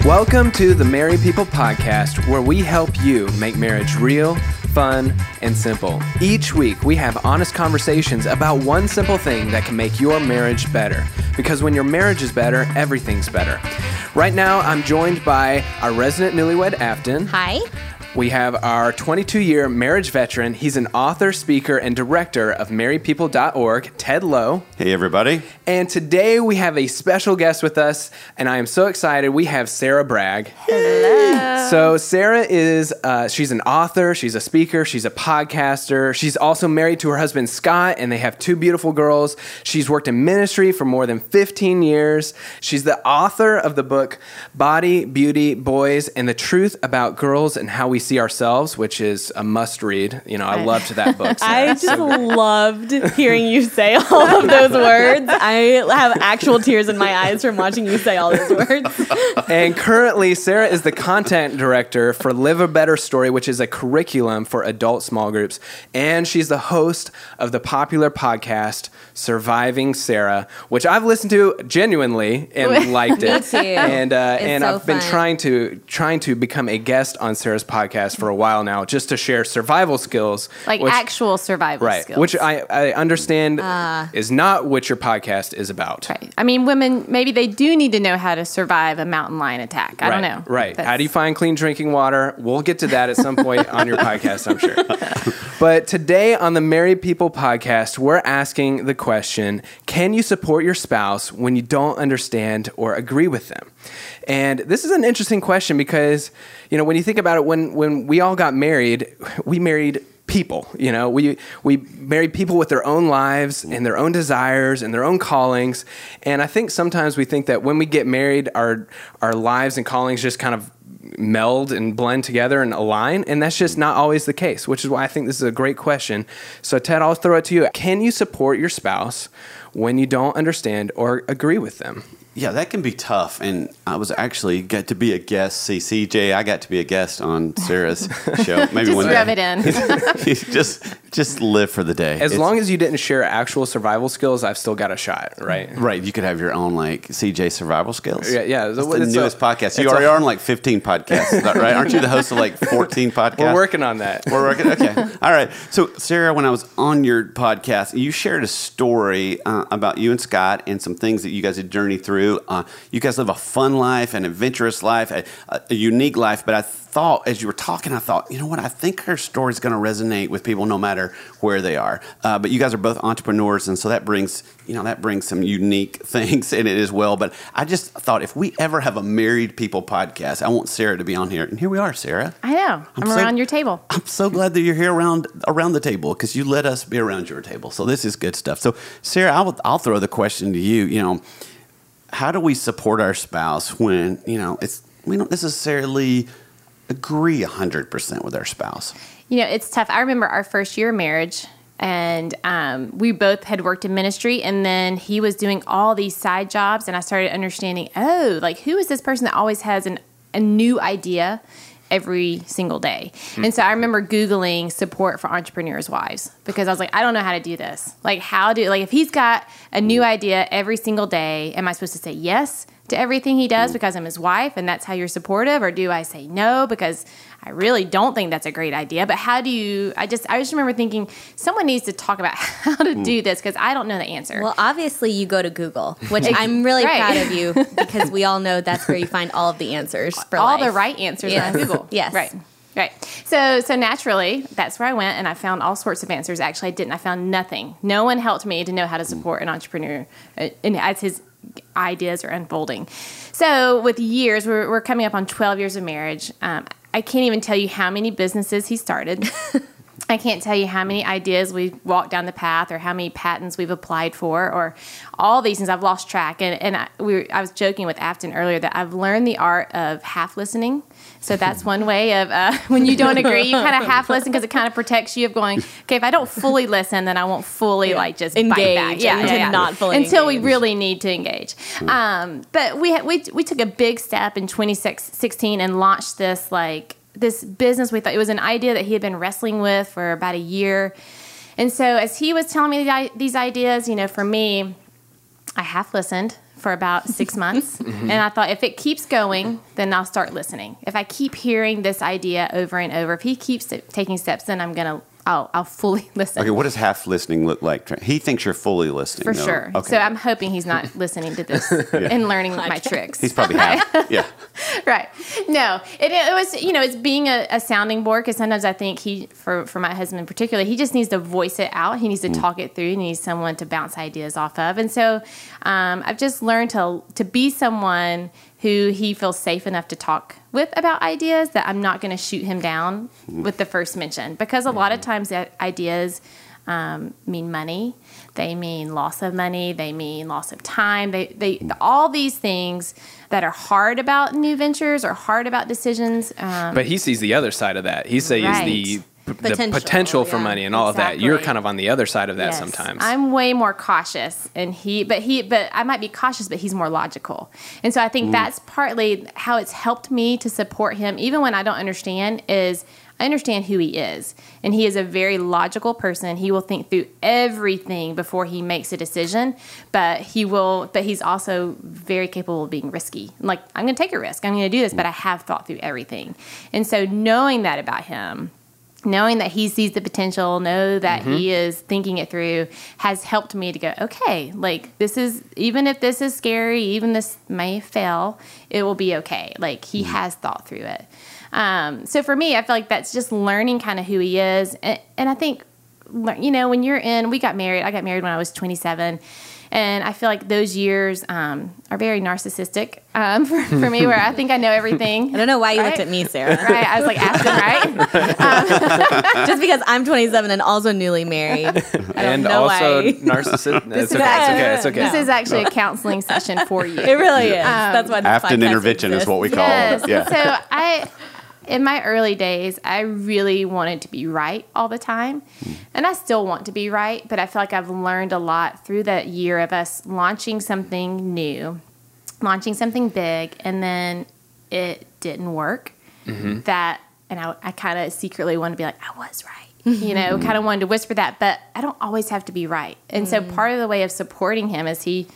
Welcome to the Married People Podcast, where we help you make marriage real, fun, and simple. Each week, we have honest conversations about one simple thing that can make your marriage better. Because when your marriage is better, everything's better. Right now, I'm joined by our resident newlywed, Afton. Hi. We have our 22 year marriage veteran. He's an author, speaker, and director of marriedpeople.org, Ted Lowe. Hey, everybody. And today we have a special guest with us, and I am so excited. We have Sarah Bragg. Hello. So, Sarah is, uh, she's an author, she's a speaker, she's a podcaster. She's also married to her husband, Scott, and they have two beautiful girls. She's worked in ministry for more than 15 years. She's the author of the book Body, Beauty, Boys, and the Truth About Girls and How We See Ourselves, which is a must read. You know, I loved that book. Sarah. I just loved hearing you say all of those words. I have actual tears in my eyes from watching you say all those words. and currently, Sarah is the content director for Live a Better Story, which is a curriculum for adult small groups. And she's the host of the popular podcast Surviving Sarah, which I've listened to genuinely and liked it. too. And uh, and so I've been trying to trying to become a guest on Sarah's podcast for a while now, just to share survival skills, like which- actual survival right, skills. which I I understand uh, is not what your podcast is about. Right. I mean, women maybe they do need to know how to survive a mountain lion attack. I right, don't know. Right. That's- How do you find clean drinking water? We'll get to that at some point on your podcast, I'm sure. But today on the Married People podcast, we're asking the question Can you support your spouse when you don't understand or agree with them? And this is an interesting question because, you know, when you think about it, when, when we all got married, we married people you know we we married people with their own lives mm-hmm. and their own desires and their own callings. And i think sometimes we think that when we get married our our lives and callings just kind of meld and blend together and align. And that's just not always the case which is why i think this is a great question. So ted i'll throw it to you. Can you support your spouse when you don't understand or agree with them Yeah, that can be tough. And I was actually got to be a guest. See, CJ, I got to be a guest on Sarah's show. Maybe Just one rub day. it in. just, just live for the day. as It's- long as you didn't share actual survival skills i've still got a shot right Right, you could have your own like CJ survival skills. Yeah, yeah. That's the It's a- newest podcast. You already a- are on like 15 podcasts, right? Aren't you the host of like 14 podcasts? we're working on that We're working. Okay. All right. So, Sarah, when I was on your podcast, you shared a story uh, about you and Scott and some things that you guys had journeyed through. Uh, you guys live a fun life, an adventurous life, a, a unique life. But I thought, as you were talking, I thought, you know what? I think her story is going to resonate with people no matter where they are. Uh, but you guys are both entrepreneurs, and so that brings, you know, that brings some unique things in it as well. But I just thought, if we ever have a married people podcast, I want Sarah to be on here, and here we are, Sarah. I know. I'm, so- around your table. I'm so glad that you're here around around the table because you let us be around your table. So this is good stuff. So Sarah, I'll, I'll throw the question to you. You know, how do we support our spouse when you know it's we don't necessarily agree hundred percent with our spouse? You know, it's tough. I remember our first year of marriage, and um, we both had worked in ministry, and then he was doing all these side jobs, and I started understanding, oh, like who is this person that always has an, a new idea every single day? And so I remember Googling support for entrepreneurs' wives because I was like, I don't know how to do this. Like, how do, like, if he's got a new idea every single day, am I supposed to say yes? To everything he does mm. because I'm his wife and that's how you're supportive, or do I say no because I really don't think that's a great idea. But how do you? I just I just remember thinking someone needs to talk about how to mm. do this because I don't know the answer. Well, obviously, you go to Google, which I'm really Right. proud of you because we all know that's where you find all of the answers for all the right answers Yes. on Google. Yes. right, right. So so naturally, that's where I went, and I found all sorts of answers. Actually, I didn't. I found nothing. No one helped me to know how to mm. support an entrepreneur, uh, and as his ideas are unfolding. So with years, we're, we're coming up on 12 years of marriage. Um, I can't even tell you how many businesses he started. I can't tell you how many ideas we've walked down the path or how many patents we've applied for or all these things. I've lost track. And, and I, we were, I was joking with Afton earlier that I've learned the art of half listening. So that's one way of uh, when you don't agree, you kind of half listen because it kind of protects you of going, okay, if I don't fully listen, then I won't fully like just bite back. Engage and yeah, not fully Until we really need to engage. Um, but we, we, we took a big step in 2016 and launched this like this business we thought it was an idea that he had been wrestling with for about a year and so as he was telling me the these ideas you know for me i half listened for about six months. Mm-hmm. And I thought if it keeps going, then I'll start listening. If I keep hearing this idea over and over, if he keeps taking steps, then I'm going to, I'll, I'll fully listen. Okay, what does half listening look like? He thinks you're fully listening. for though. sure. Okay. So I'm hoping he's not listening to this and learning my tricks. He's probably half. Yeah. right. No, it, it was, you know, it's being a, a sounding board because sometimes I think he, for, for my husband in particular, he just needs to voice it out. He needs to talk it through. He needs someone to bounce ideas off of. And so um, I've just learned to, to be someone who he feels safe enough to talk with about ideas that I'm not going to shoot him down with the first mention because a lot of times that ideas um, mean money. They mean loss of money. They mean loss of time. They, they, all these things that are hard about new ventures or hard about decisions. Um, But he sees the other side of that. He sees the Right. p- the Potential, potential for yeah. money and all of that. You're kind of on the other side of that yes, sometimes. I'm way more cautious, and he, but he, but I might be cautious, but he's more logical, and so I think mm. that's partly how it's helped me to support him, even when I don't understand. Is I understand who he is, and he is a very logical person. He will think through everything before he makes a decision, but he will, but he's also very capable of being risky. Like I'm going to take a risk. I'm going to do this, but mm. I have thought through everything, and so knowing that about him knowing that he sees the potential, know that he is thinking it through, has helped me to go, okay, like this is, even if this is scary, even this may fail, it will be okay. Like he has thought through it. Um, so for me, I feel like that's just learning kind of who he is. And, and I think, you know, when you're in, we got married, I got married when I was 27. And I feel like those years um, are very narcissistic um, for, for me, where I think I know everything. I don't know why you Right? looked at me, Sarah. Right? I was like, Afton, right? Just because I'm 27 and also newly married. And also narcissistic. narcissist. It's is okay. It's okay. It's okay. This is actually a counseling session for you. It really is. That's why this Afton podcast intervention is what we call yes. it. Yeah. So I, in my early days, I really wanted to be right all the time, and I still want to be right. But I feel like I've learned a lot through that year of us launching something new, launching something big, and then it didn't work. Mm-hmm. That, and I, I kind of secretly wanted to be like, I was right. Mm-hmm. You know, kind of wanted to whisper that, but I don't always have to be right. And so mm. part of the way of supporting him as he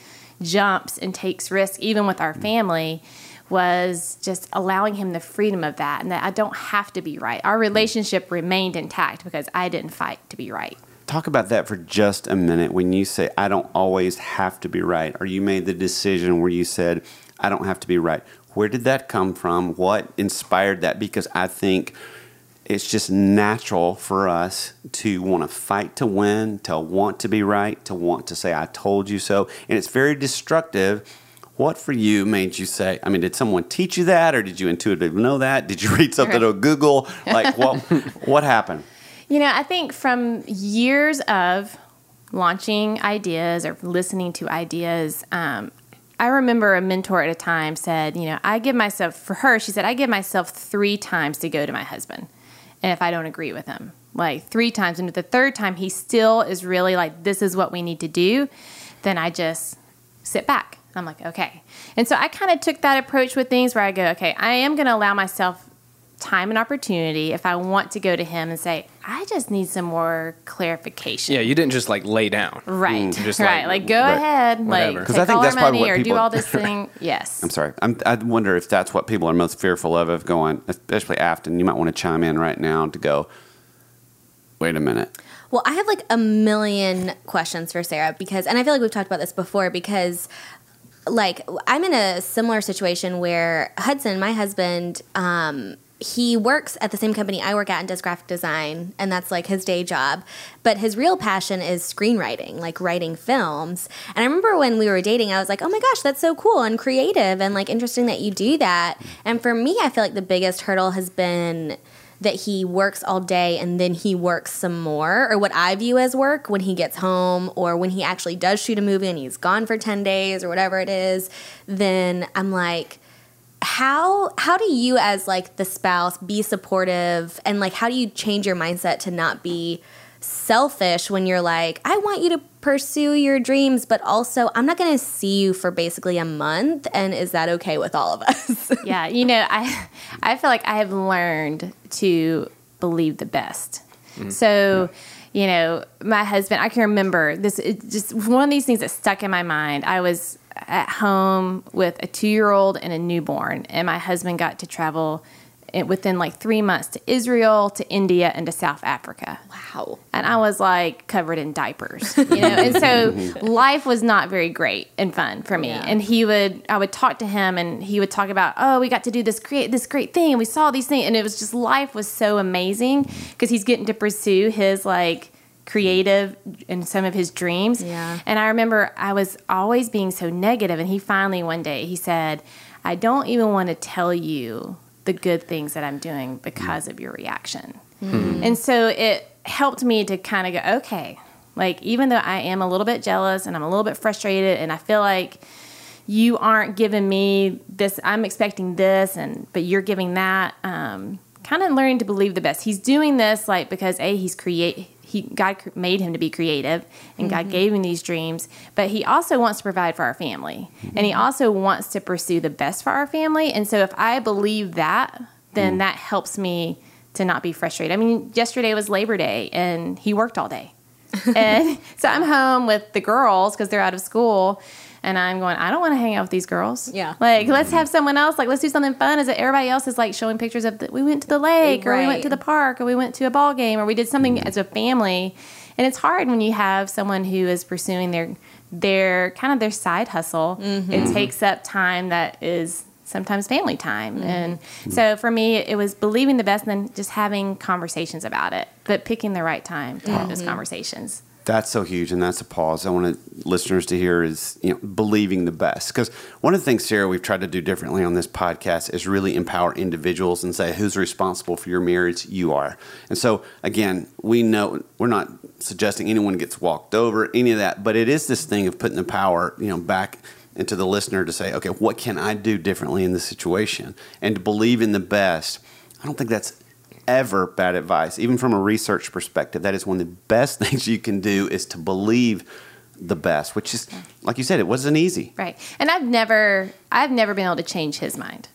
jumps and takes risks, even with our family, was just allowing him the freedom of that and that I don't have to be right. Our relationship remained intact because I didn't fight to be right. Talk about that for just a minute. When you say, I don't always have to be right, or you made the decision where you said, I don't have to be right. Where did that come from? What inspired that? Because I think it's just natural for us to want to fight to win, to want to be right, to want to say, I told you so. And it's very destructive. What for you made you say, I mean, did someone teach you that or did you intuitively know that? Did you read something on Google? Like, what, what happened? You know, I think from years of launching ideas or listening to ideas, um, I remember a mentor at a time said, you know, I give myself, for her, she said, I give myself three times to go to my husband. And if I don't agree with him, like three times. And if the third time he still is really like, this is what we need to do, then I just sit back. I'm like, okay. And so I kind of took that approach with things where I go, okay, I am going to allow myself time and opportunity if I want to go to him and say, I just need some more clarification. yeah, you didn't just like lay down. Right. Mm, just right. like, Like, go right. ahead. Whatever. Like 'Cause take I think all that's our money what or people- do all this thing. Yes. I'm sorry. I'm, I wonder if that's what people are most fearful of, of going, especially Afton. You might want to chime in right now to go, wait a minute. Well, I have like a million questions for Sarah because, and I feel like we've talked about this before because, like, I'm in a similar situation where Hudson, my husband, um, he works at the same company I work at and does graphic design, and that's like his day job. But his real passion is screenwriting, like writing films. And I remember when we were dating, I was like, oh my gosh, that's so cool and creative and like interesting that you do that. And for me, I feel like the biggest hurdle has been that he works all day and then he works some more, or what I view as work when he gets home, or when he actually does shoot a movie and he's gone for 10 days or whatever it is, then I'm like, how how do you as like the spouse be supportive and like how do you change your mindset to not be selfish when you're like I want you to pursue your dreams but also I'm not going to see you for basically a month and is that okay with all of us? yeah. You know, I I feel like I have learned to believe the best. Mm-hmm. So, you know, my husband, I can remember this. It just one of these things that stuck in my mind. I was, at home with a two year old and a newborn, and my husband got to travel it- within like three months to Israel, to India, and to South Africa. Wow. And I was like covered in diapers, you know. and so life was not very great and fun for me. Yeah. And he would, I would talk to him, and he would talk about, oh, we got to do this great, this great thing, and we saw these things, and it was just life was so amazing because he's getting to pursue his like creative and some of his dreams. Yeah. And I remember I was always being so negative, and he finally one day he said, I don't even want to tell you the good things that I'm doing because of your reaction. And so it helped me to kind of go, okay, like even though I am a little bit jealous and I'm a little bit frustrated and I feel like you aren't giving me this, I'm expecting this, and but you're giving that. Um, kind of learning to believe the best. He's doing this like because a he's create he God made him to be creative and God mm-hmm. gave him these dreams, but he also wants to provide for our family. And he mm-hmm. also wants to pursue the best for our family. And so if I believe that, then mm. that helps me to not be frustrated. I mean, yesterday was Labor Day and he worked all day. and so I'm home with the girls because they're out of school. And I'm going, I don't want to hang out with these girls. Yeah. Like, let's have someone else. Like, let's do something fun. Is it everybody else is like showing pictures of the, we went to the lake or we went to the park or we went to a ball game or we did something as a family. And it's hard when you have someone who is pursuing their their kind of their side hustle. It mm-hmm. takes up time that is sometimes family time. Mm-hmm. And so for me, it was believing the best and then just having conversations about it, but picking the right time to have those mm-hmm. conversations. That's so huge, and that's a pause I want listeners to hear is you know believing the best. Because one of the things, Sarah, we've tried to do differently on this podcast is really empower individuals and say who's responsible for your marriage. You are, and so again, we know we're not suggesting anyone gets walked over, any of that, but it is this thing of putting the power, you know, back into the listener to say, okay, what can I do differently in this situation, and to believe in the best. I don't think that's ever bad advice, even from a research perspective. That is one of the best things you can do is to believe the best, which is, like you said, it wasn't easy. Right. And I've never I've never been able to change his mind.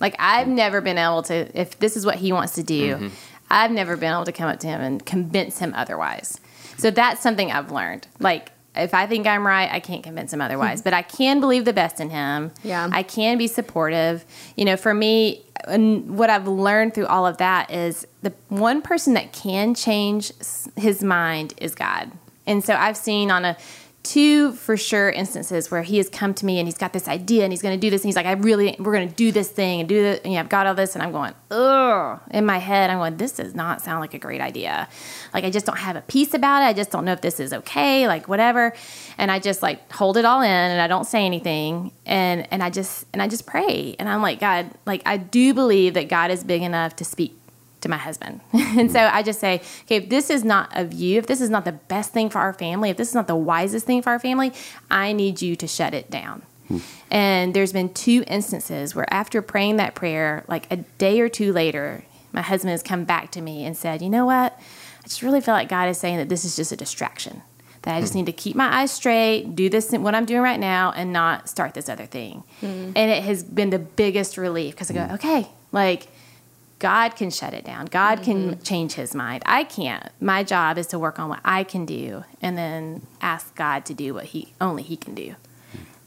Like I've never been able to if this is what he wants to do, mm-hmm. I've never been able to come up to him and convince him otherwise. So that's something I've learned. Like if I think I'm right, I can't convince him otherwise, but I can believe the best in him. Yeah. I can be supportive. You know, for me, and what I've learned through all of that is the one person that can change his mind is God. And so I've seen on a two for sure instances where he has come to me and he's got this idea and he's going to do this and he's like, I really, we're going to do this thing and do this. And yeah, I've got all this and I'm going, ugh. In my head, I'm going, this does not sound like a great idea. Like I just don't have a peace about it. I just don't know if this is okay, like whatever. And I just like hold it all in and I don't say anything. And, and I just, and I just pray. And I'm like, God, like I do believe that God is big enough to speak to my husband. and so I just say, okay, if this is not of you, if this is not the best thing for our family, if this is not the wisest thing for our family, I need you to shut it down. And there's been two instances where after praying that prayer, like a day or two later, my husband has come back to me and said, you know what? I just really feel like God is saying that this is just a distraction. That I just hmm. need to keep my eyes straight, do this what I'm doing right now, and not start this other thing. Hmm. And it has been the biggest relief because I go, hmm. okay, like God can shut it down. God can mm-hmm. change his mind. I can't. My job is to work on what I can do and then ask God to do what he only he can do.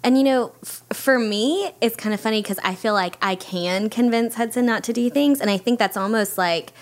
And you know, f- for me, it's kind of funny because I feel like I can convince Hudson not to do things, and I think that's almost like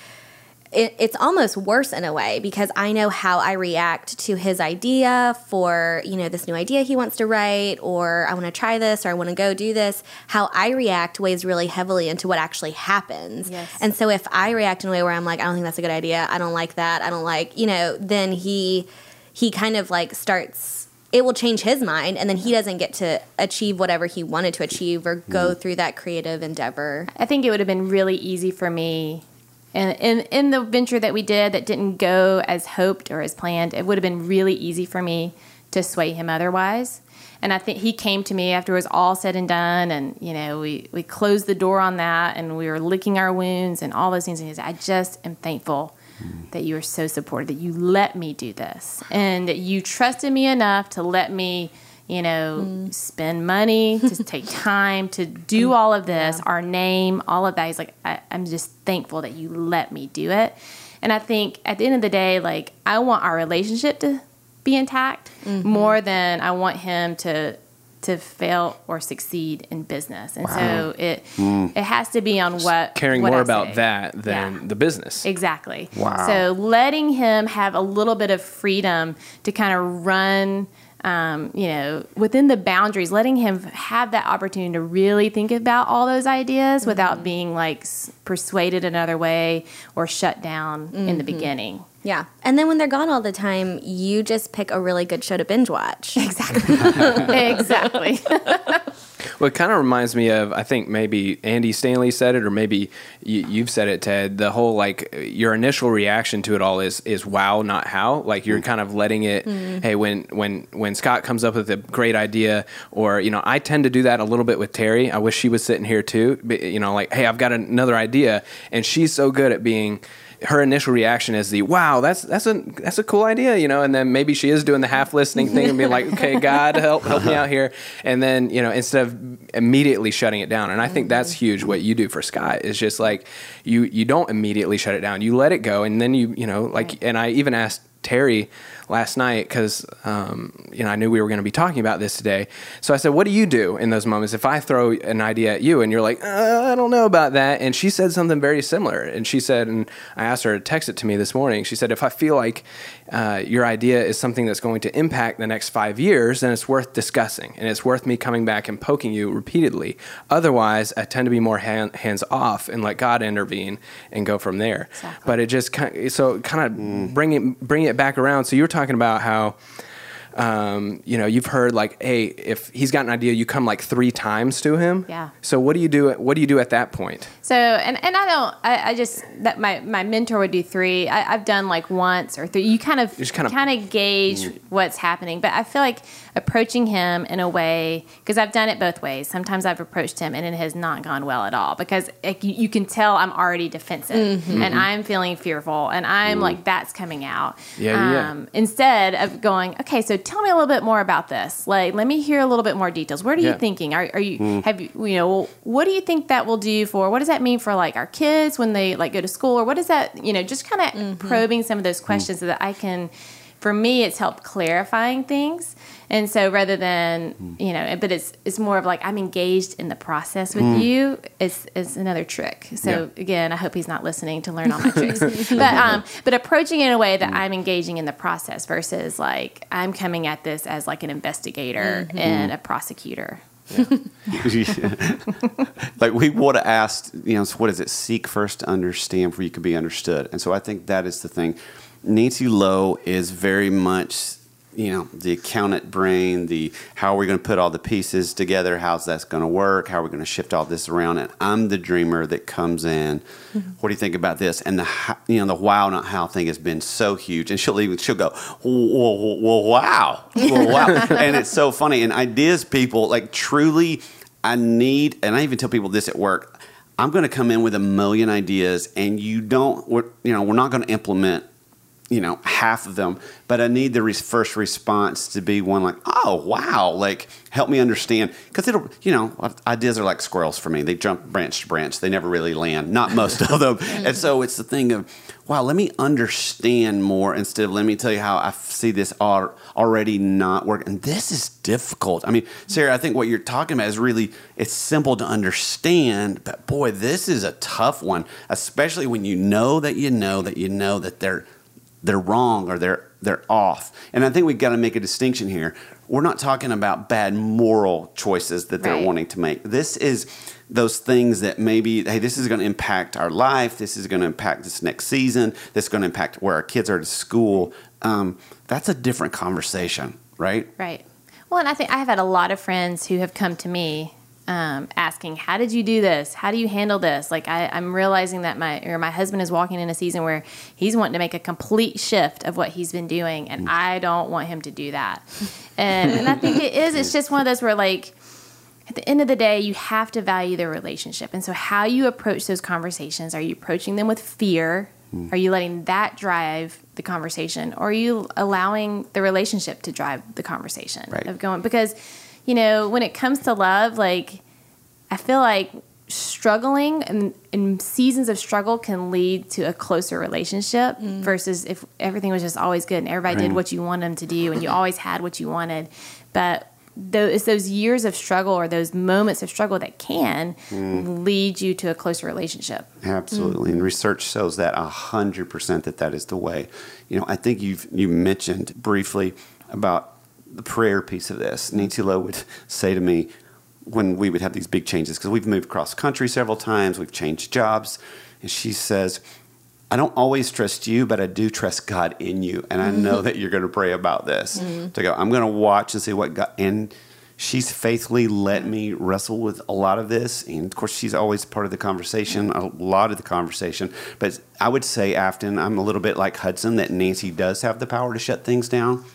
it, it's almost worse in a way because I know how I react to his idea for you know this new idea he wants to write, or I want to try this, or I want to go do this. How I react weighs really heavily into what actually happens. Yes. And so if I react in a way where I'm like, I don't think that's a good idea, I don't like that, I don't like, you know, then he he kind of like starts it will change his mind and then he doesn't get to achieve whatever he wanted to achieve or go mm-hmm. through that creative endeavor. I think it would have been really easy for me and in, in the venture that we did that didn't go as hoped or as planned, it would have been really easy for me to sway him otherwise. And I think he came to me after it was all said and done, and you know we, we closed the door on that, and we were licking our wounds and all those things. And he said, "I just am thankful that you are so supportive, that you let me do this, and that you trusted me enough to let me, you know, mm. spend money, to take time to do mm. all of this, our name, all of that. He's like, I, I'm just thankful that you let me do it. And I think at the end of the day, like, I want our relationship to be intact mm-hmm. more than I want him to to fail or succeed in business, and so it mm. it has to be on what Caring what more I about say. that than Yeah. the business. Exactly. Wow. So letting him have a little bit of freedom to kind of run, um, you know, within the boundaries, letting him have that opportunity to really think about all those ideas without being like persuaded another way or shut down in the beginning. Yeah. And then when they're gone all the time, you just pick a really good show to binge watch. exactly. Exactly. well, it kind of reminds me of I think maybe Andy Stanley said it, or maybe you, you've said it, Ted. The whole like your initial reaction to it all is is wow, not how. Like you're mm. kind of letting it. Mm. Hey, when when when Scott comes up with a great idea, or you know, I tend to do that a little bit with Terry. I wish she was sitting here too. But, you know, like hey, I've got another idea, and she's so good at being her initial reaction is the wow that's that's a that's a cool idea you know and then maybe she is doing the half listening thing and being like okay god help help me out here. And then you know instead of immediately shutting it down and i think that's mm-hmm. huge what you do for scott is just like you you don't immediately shut it down. You let it go and then you you know like and i even asked terry last night because um, you know I knew we were going to be talking about this today. So I said, "What do you do in those moments if I throw an idea at you and you're like, uh, I don't know about that?" And she said something very similar. And she said, and I asked her to text it to me this morning. She said, "If I feel like uh, your idea is something that's going to impact the next five years, then it's worth discussing and it's worth me coming back and poking you repeatedly. Otherwise, I tend to be more hand, hands off and let God intervene and go from there. Exactly. But it just kind of, so kind of bring it bring it back around. So you were talking about how um, you know you've heard like hey if he's got an idea you come like three times to him Yeah. so what do you do what do you do at that point So, and, and I don't, I, I just, that my, my mentor would do three. I, I've done like once or three. You kind of, just kind of kind of- of, gauge what's happening. But I feel like approaching him in a way, because I've done it both ways. Sometimes I've approached him and it has not gone well at all because like, you, you can tell I'm already defensive and I'm feeling fearful and I'm like, that's coming out. Yeah, yeah, yeah. Um, instead of going, okay, so tell me a little bit more about this. Like, let me hear a little bit more details. What are Yeah. you thinking? Are, are you, have you, you know, what do you think that will do for, what does that mean for like our kids when they like go to school or what is that, you know, just kind of Mm-hmm. probing some of those questions so that I can, for me, it's helped clarifying things. And so rather than, Mm. you know, but it's, it's more of like, I'm engaged in the process with Mm. you. It's, it's another trick. So Yeah. again, I hope he's not listening to learn all my tricks, but, um, but approaching it in a way Mm. that I'm engaging in the process versus like, I'm coming at this as like an investigator Mm-hmm. and a prosecutor. like we would have asked, you know, so what is it? Seek first to understand before you can be understood. And so I think that is the thing. Nancy Lowe is very much, you know, the accountant brain, the how are we going to put all the pieces together? How's that's going to work? How are we going to shift all this around? And I'm the dreamer that comes in. Mm-hmm. What do you think about this? And the you know the wow not how thing has been so huge. And she'll even she'll go, whoa, whoa, whoa, wow, whoa, wow, and it's so funny. And ideas, people like truly. I need, and I even tell people this at work. I'm going to come in with a million ideas, and you don't, we're, you know, we're not going to implement, you know, half of them. But I need the re- first response to be one like, oh wow, like help me understand, because it'll, you know, ideas are like squirrels for me. They jump branch to branch. They never really land. Not most of them. and so it's the thing of, wow, let me understand more instead of let me tell you how I f- see this al- already not working And this is difficult. I mean, Sarah, I think what you're talking about is really it's simple to understand, but boy, this is a tough one, especially when you know that you know that you know that they're they're wrong or they're they're off. And I think we've got to make a distinction here. We're not talking about bad moral choices that they're Right. wanting to make. This is those things that maybe, hey, this is going to impact our life. This is going to impact this next season. This is going to impact where our kids are to school. Um, that's a different conversation, right? Right. Well, and I think I have had a lot of friends who have come to me um, asking, "How did you do this? How do you handle this?" Like I, I'm realizing that my or my husband is walking in a season where he's wanting to make a complete shift of what he's been doing, and I don't want him to do that. And, and I think it is. It's just one of those where like. At the end of the day, you have to value the relationship. And so, how you approach those conversations are you approaching them with fear? Are you letting that drive the conversation? Or are you allowing the relationship to drive the conversation Right. of going? Because, you know, when it comes to love, like, I feel like struggling and, and seasons of struggle can lead to a closer relationship mm. versus if everything was just always good and everybody did what you wanted them to do and you always had what you wanted. But though it's those years of struggle or those moments of struggle that can mm. lead you to a closer relationship. Absolutely, and research shows that hundred percent that that is the way. You know, I think you've you mentioned briefly about the prayer piece of this. Nancy Lowe would say to me when we would have these big changes because we've moved cross country several times, we've changed jobs, and she says. I don't always trust you, but I do trust God in you, and I know mm-hmm. that you're going to pray about this. Mm-hmm. To go, I'm going to watch and see what God and she's faithfully let me wrestle with a lot of this. And of course, she's always part of the conversation, a lot of the conversation. But I would say, Afton, I'm a little bit like Hudson, that Nancy does have the power to shut things down.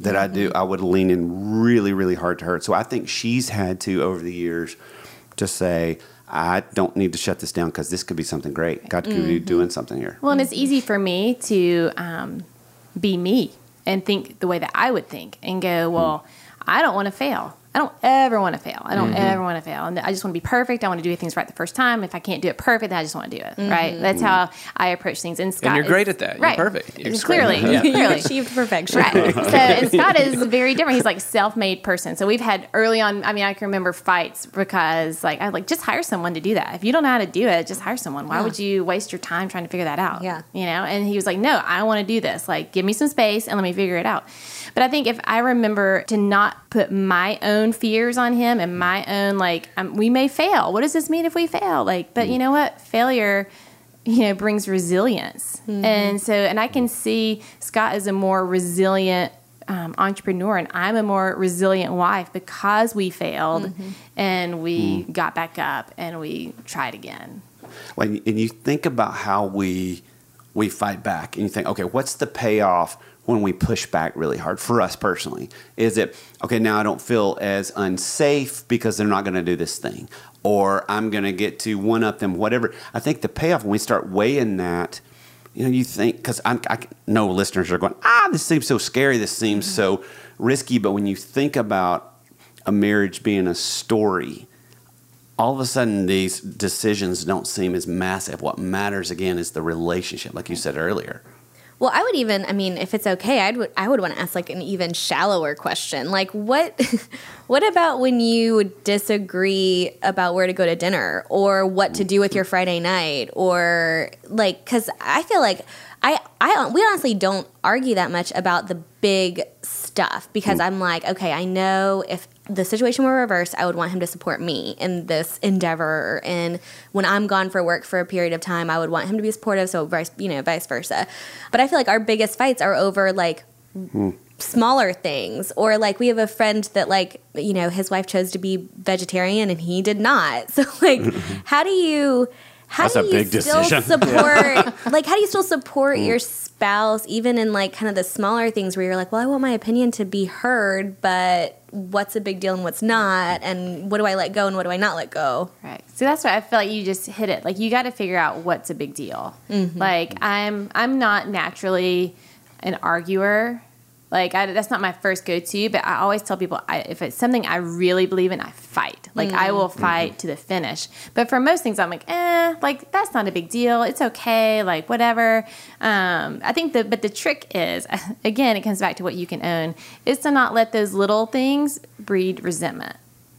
That I do, I would lean in really, really hard to her. So I think she's had to, over the years, to say, I don't need to shut this down because this could be something great. God could be doing something here. Well, and it's easy for me to um, be me and think the way that I would think and go, well, I don't want to fail. I don't ever want to fail. I don't mm-hmm. ever want to fail. And I just want to be perfect. I want to do things right the first time. If I can't do it perfect, then I just want to do it. Mm-hmm. Right. That's how I approach things. And Scott And you're is- great at that. You're Right. perfect. You're clearly, great. Yeah. clearly. achieved perfection. Right. So, and Scott is very different. He's like self-made person. So we've had early on. I mean, I can remember fights because like I like just hire someone to do that. If you don't know how to do it, just hire someone. Why Yeah. would you waste your time trying to figure that out? Yeah. You know. And he was like, "No, I want to do this. Like, give me some space and let me figure it out." But I think if I remember to not put my own fears on him and my own like, um, we may fail. What does this mean if we fail? Like, but you know what? Failure you know brings resilience and so and i can see scott is a more resilient um, entrepreneur and i'm a more resilient wife because we failed and we got back up and we tried again when and you think about how we we fight back and you think okay what's the payoff when we push back really hard for us personally is it okay now i don't feel as unsafe because they're not going to do this thing or i'm going to get to one up them whatever i think the payoff when we start weighing that you know you think because i know listeners are going ah this seems so scary this seems so risky but when you think about a marriage being a story all of a sudden these decisions don't seem as massive. What matters again is the relationship, like you said earlier. Well, I would even, I mean, if it's okay, I'd I would want to ask like an even shallower question. Like what what about when you disagree about where to go to dinner or what to do with your Friday night or like cuz I feel like I I we honestly don't argue that much about the big stuff because mm. I'm like, okay, I know if the situation were reversed, I would want him to support me in this endeavor. And when I'm gone for work for a period of time, I would want him to be supportive. So vice, you know, vice versa. But I feel like our biggest fights are over like hmm. smaller things, or like we have a friend that like you know his wife chose to be vegetarian and he did not. So like, how do you? How That's do a you big still decision. support? like, how do you still mm. support your spouse, even in like kind of the smaller things where you're like, well, I want my opinion to be heard, but what's a big deal and what's not, and what do I let go and what do I not let go? Right. So that's why I feel like you just hit it. Like you got to figure out what's a big deal. Mm-hmm. Like I'm I'm not naturally an arguer. Like I, that's not my first go to, but I always tell people I, if it's something I really believe in, I fight. Like I will fight to the finish. But for most things, I'm like, eh, like that's not a big deal. It's okay. Like whatever. Um, I think the but the trick is again, it comes back to what you can own is to not let those little things breed resentment.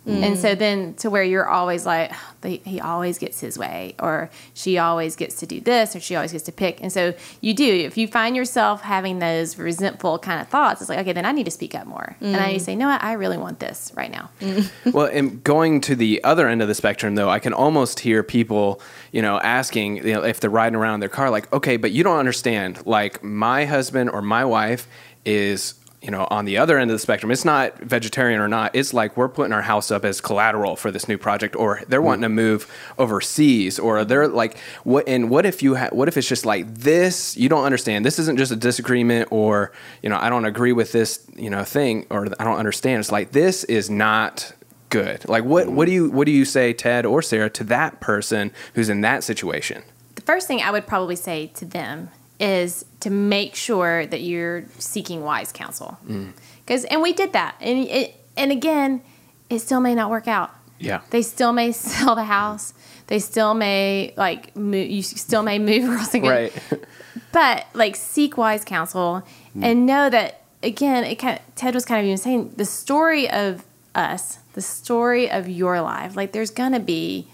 Mm. And so then to where you're always like, they, he always gets his way, or she always gets to do this, or she always gets to pick. And so you do. If you find yourself having those resentful kind of thoughts, it's like, okay, then I need to speak up more. And I need to say, no, I really want this right now. Mm. well, and going to the other end of the spectrum, though, I can almost hear people, you know, asking, you know, if they're riding around in their car, like, okay, but you don't understand. Like, my husband or my wife is, you know, on the other end of the spectrum. It's not vegetarian or not. It's like we're putting our house up as collateral for this new project, or they're wanting to move overseas, or they're like, what? And what if you, ha- what if it's just like this? You don't understand. This isn't just a disagreement, or you know, I don't agree with this, you know, thing, or I don't understand. It's like this is not good. Like what what do you what do you say, Ted or Sarah, to that person who's in that situation? the first thing I would probably say to them is to make sure that you're seeking wise counsel. Mm. Because, and we did that. And, it, and again, it still may not work out. Yeah. They still may sell the house. They still may like move, you still may move across the Right. but like seek wise counsel mm. and know that again it kind of, ted was kind of even saying the story of us the story of your life. Like there's going to be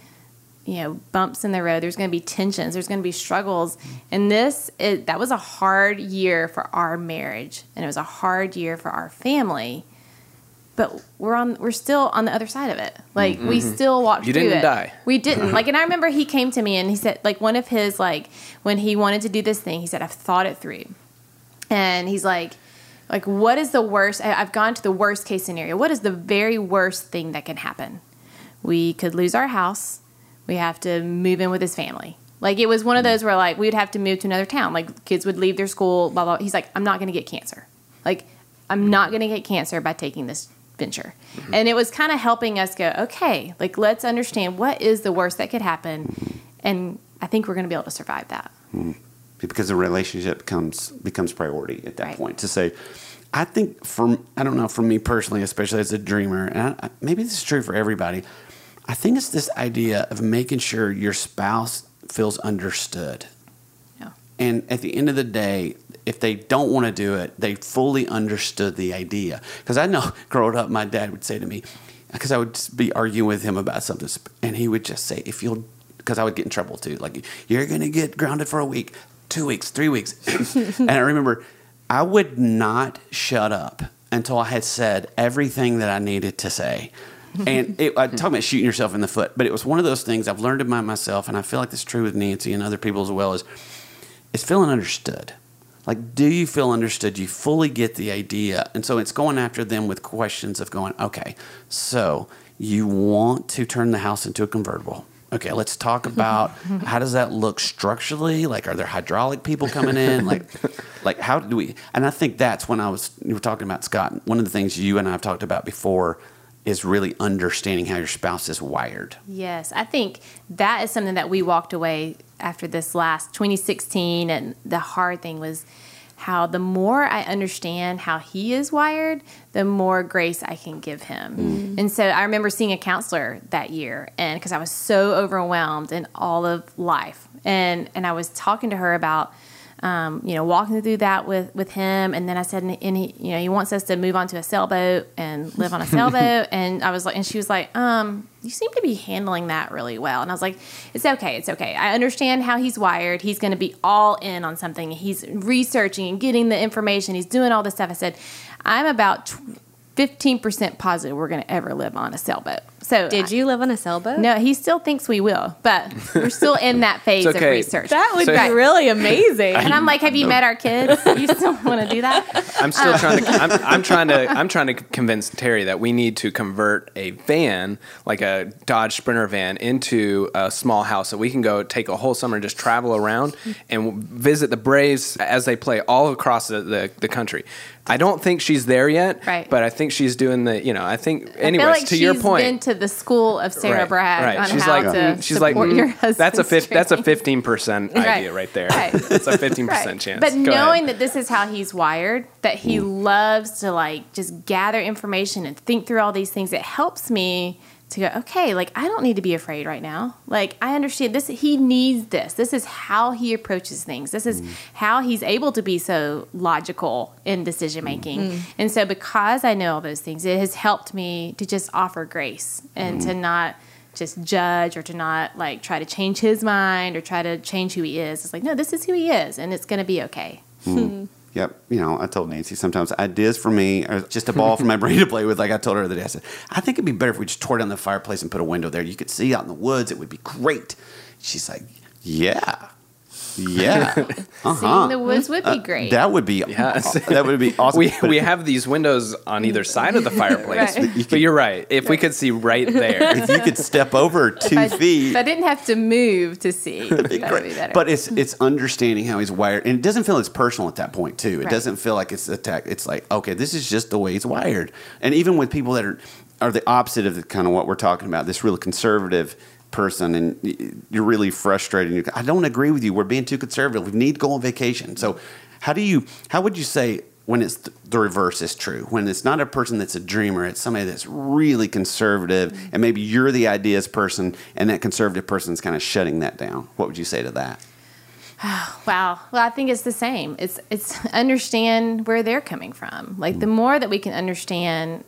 you know bumps in the road. There's going to be tensions. There's going to be struggles. And this it, that was a hard year for our marriage and it was a hard year for our family. But we're on we're still on the other side of it. Like we mm-hmm. still walked through. You through didn't it. die. we didn't. Like and i remember he came to me and he said like one of his like when he wanted to do this thing he said i've thought it through. And he's like like what is the worst? I've gone to the worst case scenario. What is the very worst thing that can happen? We could lose our house we have to move in with his family. Like it was one of mm. those where like we'd have to move to another town. Like kids would leave their school blah blah. He's like i'm not going to get cancer. Like i'm mm. not going to get cancer by taking this venture. Mm-hmm. And it was kind of helping us go okay like let's understand what is the worst that could happen and i think we're going to be able to survive that. Mm-hmm. Because the relationship becomes becomes priority at that Right. point to say i think for i don't know for me personally especially as a dreamer and I, maybe this is true for everybody i think it's this idea of making sure your spouse feels understood. Yeah. And at the end of the day if they don't want to do it they fully understood the idea. Because i know growing up my dad would say to me because i would be arguing with him about something and he would just say if you'll because i would get in trouble too like you're going to get grounded for a week two weeks three weeks. And i remember i would not shut up until i had said everything that i needed to say and it, I talk about shooting yourself in the foot, but it was one of those things I've learned about myself, and I feel like it's true with Nancy and other people as well. Is it's feeling understood. Like, do you feel understood? Do you fully get the idea? And so it's going after them with questions of going, okay, so you want to turn the house into a convertible. Okay, let's talk about how does that look structurally? Like, are there hydraulic people coming in? Like, like how do we? And I think that's when I was you were talking about Scott. One of the things you and I have talked about before is really understanding how your spouse is wired. Yes, I think that is something that we walked away after this last 2016. And the hard thing was how the more I understand how he is wired, the more grace I can give him. Mm. And so I remember seeing a counselor that year, and because I was so overwhelmed in all of life, and and I was talking to her about um, you know, walking through that with, with him. And then I said, and he, you know, he wants us to move on to a sailboat and live on a sailboat. and I was like, and she was like, um, you seem to be handling that really well. And I was like, it's okay. It's okay. I understand how he's wired. He's going to be all in on something. He's researching and getting the information. He's doing all this stuff. I said, I'm about 15% positive we're going to ever live on a sailboat. So Did you live on a sailboat? No, he still thinks we will, but we're still in that phase It's of research. That would So- be really amazing. And I'm like, have you met our kids? You still want to do that? I'm still um, trying to. I'm, I'm trying to. I'm trying to convince Terry that we need to convert a van, like a Dodge Sprinter van, into a small house so we can go take a whole summer and just travel around and visit the Braves as they play all across the, the, the country. I don't think she's there yet, Right. but I think she's doing the. You know, I think. I Anyways, feel like to she's your point, been to the school of Sarah Right, Bragg right. on she's how like, to mm, she's like, support mm, your husband's that's a fif- that's a fifteen percent idea right there. Right. That's a fifteen percent chance. But Go knowing ahead. that this is how he's wired, that he loves to like just gather information and think through all these things, it helps me to go, okay, like I don't need to be afraid right now. Like I understand this he needs this. This is how he approaches things. This is how he's able to be so logical in decision making. Mm-hmm. Mm. And so because I know all those things, it has helped me to just offer grace and to mm-hmm. not just judge or to not like try to change his mind or try to change who he is. It's like, no, this is who he is and it's going to be okay. Mm. Yep. You know, I told Nancy sometimes ideas for me are just a ball for my brain to play with. Like I told her the other day, I said, I think it'd be better if we just tore down the fireplace and put a window there. You could see out in the woods. It would be great. She's like, Yeah. Yeah. Uh-huh. Seeing the woods would be great. That would be Yeah. that would be awesome. we, we have these windows on either side of the fireplace. Right. But you're right. If we could see right there, if you could step over two if, I, feet. if I didn't have to move to see, that would be Great. better. But it's it's understanding how he's wired, and it doesn't feel as personal at that point too. It Right. doesn't feel like it's attack. It's like okay, this is just the way he's wired. And even with people that are are the opposite of the, kind of what we're talking about, this really conservative person, and you're really frustrated. And you I don't agree with you. We're being too conservative. We need to go on vacation. So how do you? How would you say? When it's th- the reverse is true, when it's not a person that's a dreamer, it's somebody that's really conservative, mm-hmm. and maybe you're the ideas person, and that conservative person's kind of shutting that down. What would you say to that? Wow. Well, I think it's the same. It's it's understand where they're coming from. Like the mm. more that we can understand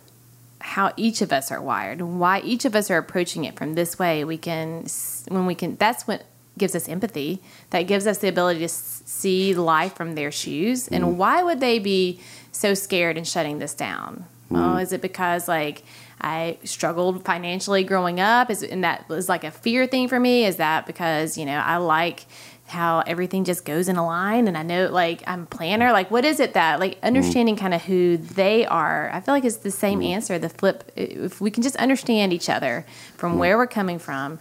how each of us are wired and why each of us are approaching it from this way, we can when we can that's what gives us empathy. That gives us the ability to see life from their shoes. And Mm. why would they be so scared and shutting this down? Oh, Mm. is it because like I struggled financially growing up? Is and that was like a fear thing for me? Is that because you know I like how everything just goes in a line and I know like I'm a planner? Like what is it that like mm. understanding kind of who they are? I feel like it's the same mm. answer. The flip if we can just understand each other from mm. where we're coming from,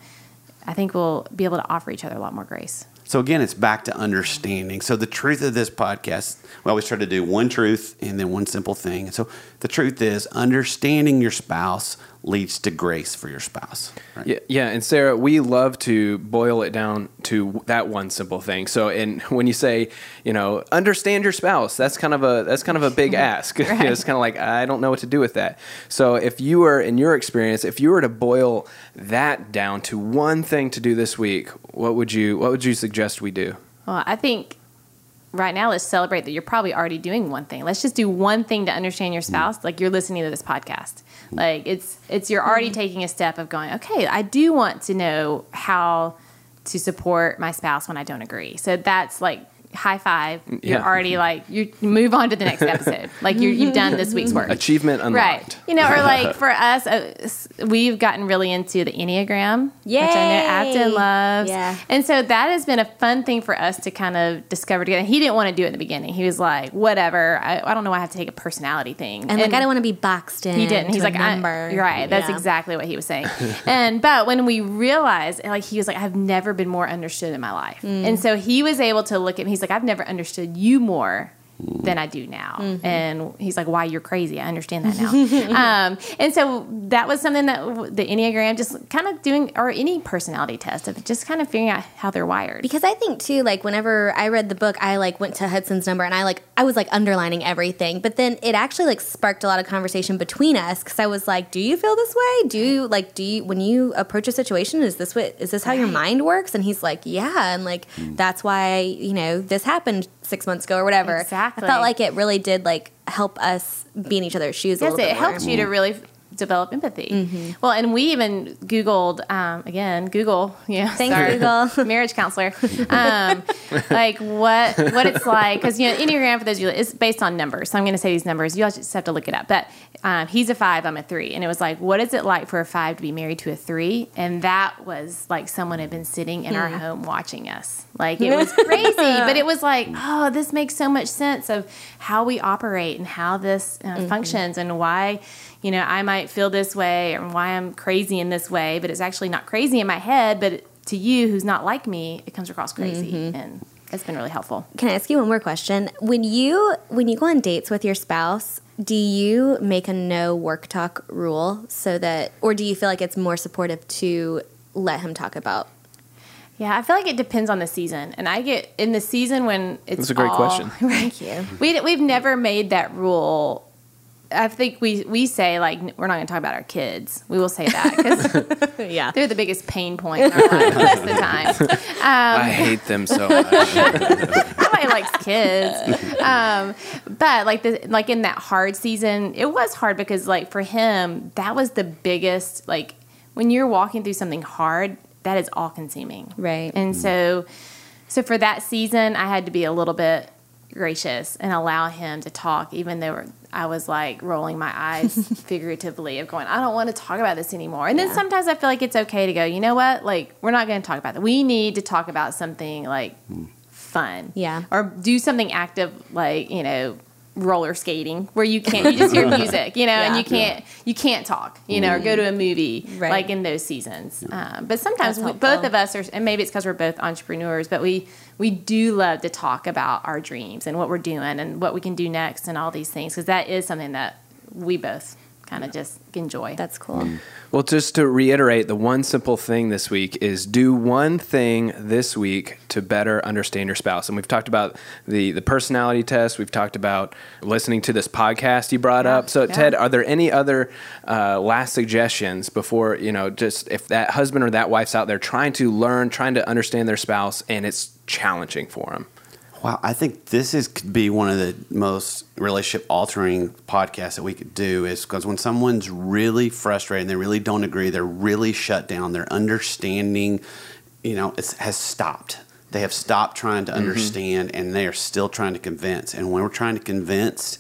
I think we'll be able to offer each other a lot more grace. So again, it's back to understanding. So the truth of this podcast, we always try to do one truth and then one simple thing. And so the truth is, understanding your spouse leads to grace for your spouse. Right? Yeah, yeah, and Sarah, we love to boil it down to that one simple thing. So, and when you say, you know, understand your spouse, that's kind of a that's kind of a big ask. it's kind of like I don't know what to do with that. So, if you were in your experience, if you were to boil that down to one thing to do this week, what would you what would you suggest we do? Well, I think right now let's celebrate that you're probably already doing one thing. Let's just do one thing to understand your mm-hmm. spouse. Like you're listening to this podcast. Like it's it's you're already mm-hmm. taking a step of going, okay, I do want to know how to support my spouse when I don't agree. So that's like high five. You're Yeah. already like you move on to the next episode. Like you you've done this week's work. Achievement unlocked. Right. You know, or like for us, uh, we've gotten really into the Enneagram, which I know Yay. Afton loves. Yeah. And so that has been a fun thing for us to kind of discover together. He didn't want to do it in the beginning. He was like, whatever. I, I don't know why I have to take a personality thing. And, like I don't want to be boxed in. He didn't. He's like, I, number. you're right. That's Yeah. exactly what he was saying. and but when we realized, like, he was like, I've never been more understood in my life. Mm. And so he was able to look at me. He's like, I've never understood you more than I do now. Mm-hmm. And he's like, why you're crazy. I understand that now. um, and so that was something that the Enneagram just kind of doing, or any personality test of just kind of figuring out how they're wired. Because I think too, like whenever I read the book, I like went to Hudson's number and I like I was like underlining everything. But then it actually like sparked a lot of conversation between us because I was like, "Do you feel this way? Do you like do you when you approach a situation? Is this what is this how your mind works?" And he's like, "Yeah," and like that's why you know this happened six months ago or whatever. Exactly. I felt like it really did like help us be in each other's shoes. a Yes, little it bit more. helps you to really develop empathy. Mm-hmm. Well, and we even Googled um, again, Google, yeah, Thanks, sorry, Google. marriage counselor, um, like what what it's like because you know Enneagram for those of you it's based on numbers. So I'm going to say these numbers. You all just have to look it up. But um, he's a five, I'm a three, and it was like, what is it like for a five to be married to a three? And that was like someone had been sitting in Hmm. our home watching us. Like it was crazy, but it was like, oh, this makes so much sense of how we operate and how this uh, functions and why, you know, I might feel this way and why I'm crazy in this way, but it's actually not crazy in my head, but to you who's not like me, it comes across crazy, mm-hmm. and it's been really helpful. Can I ask you one more question? When you when you go on dates with your spouse, do you make a no work talk rule so that or do you feel like it's more supportive to let him talk about Yeah, I feel like it depends on the season, and I get in the season when it's That's a great all- question. Thank you. We we've never made that rule. I think we we say like we're not going to talk about our kids. We will say that because yeah. they're the biggest pain point in our life most of the time. I hate them so much. Nobody likes kids. Um, but like the like in that hard season, it was hard because like for him, that was the biggest like when you're walking through something hard, that is all consuming. Right. And so so for that season, I had to be a little bit gracious and allow him to talk, even though I was like rolling my eyes figuratively of going, I don't want to talk about this anymore. And then sometimes I feel like it's okay to go, you know what? Like, we're not going to talk about that. We need to talk about something like fun. Yeah. Or do something active, like, you know, roller skating where you can't you just hear music you know and you can't you can't talk you know or go to a movie Right. like in those seasons um, but sometimes we, both of us are and maybe it's because we're both entrepreneurs but we we do love to talk about our dreams and what we're doing and what we can do next and all these things because that is something that we both kind of just enjoy That's cool. Well, just to reiterate, the one simple thing this week is do one thing this week to better understand your spouse. And we've talked about the the personality test. We've talked about listening to this podcast you brought Yeah, up. So, yeah. Ted, are there any other uh, last suggestions before you know? Just if that husband or that wife's out there trying to learn, trying to understand their spouse, and it's challenging for them. Wow, I think this is could be one of the most relationship altering podcasts that we could do is because when someone's really frustrated and they really don't agree, they're really shut down, their understanding, you know, it's, has stopped. They have stopped trying to mm-hmm. understand and they are still trying to convince. And when we're trying to convince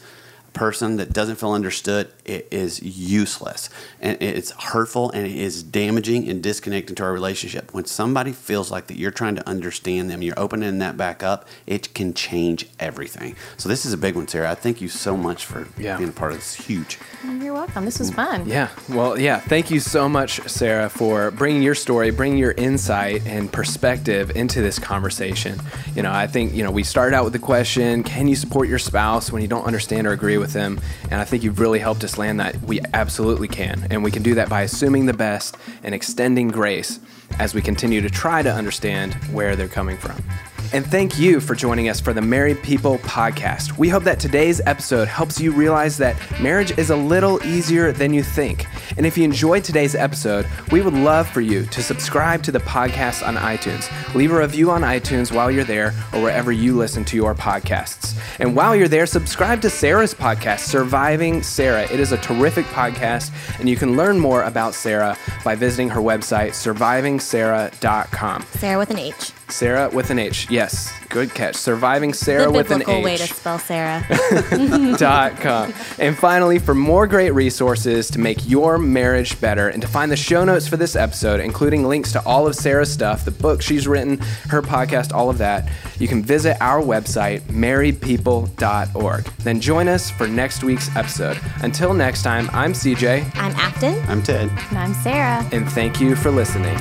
a person that doesn't feel understood, it is useless and it's hurtful and it is damaging and disconnecting to our relationship. When somebody feels like that you're trying to understand them, you're opening that back up, it can change everything. So this is a big one, Sarah. I thank you so much for Yeah. being a part of this. Huge. You're welcome. This was fun. Yeah. Well, yeah. Thank you so much, Sarah, for bringing your story, bringing your insight and perspective into this conversation. You know, I think, you know, we started out with the question can you support your spouse when you don't understand or agree with them? And I think you've really helped us land that we absolutely can. And we can do that by assuming the best and extending grace as we continue to try to understand where they're coming from. And thank you for joining us for the Married People podcast. We hope that today's episode helps you realize that marriage is a little easier than you think. And if you enjoyed today's episode, we would love for you to subscribe to the podcast on iTunes. Leave a review on iTunes while you're there or wherever you listen to your podcasts. And while you're there, subscribe to Sarah's podcast, Surviving Sarah. It is a terrific podcast, and you can learn more about Sarah by visiting her website, survivingsarah.com. Sarah with an H. Sarah with an H. Yes, good catch. Surviving The Sarah with an biblical way to spell Sarah. dot com. And finally, for more great resources to make your marriage better and to find the show notes for this episode, including links to all of Sarah's stuff, the book she's written, her podcast, all of that, you can visit our website, marriedpeople.org. Then join us for next week's episode. Until next time, I'm CJ, I'm Afton. I'm Ted. And I'm Sarah. and thank you for listening.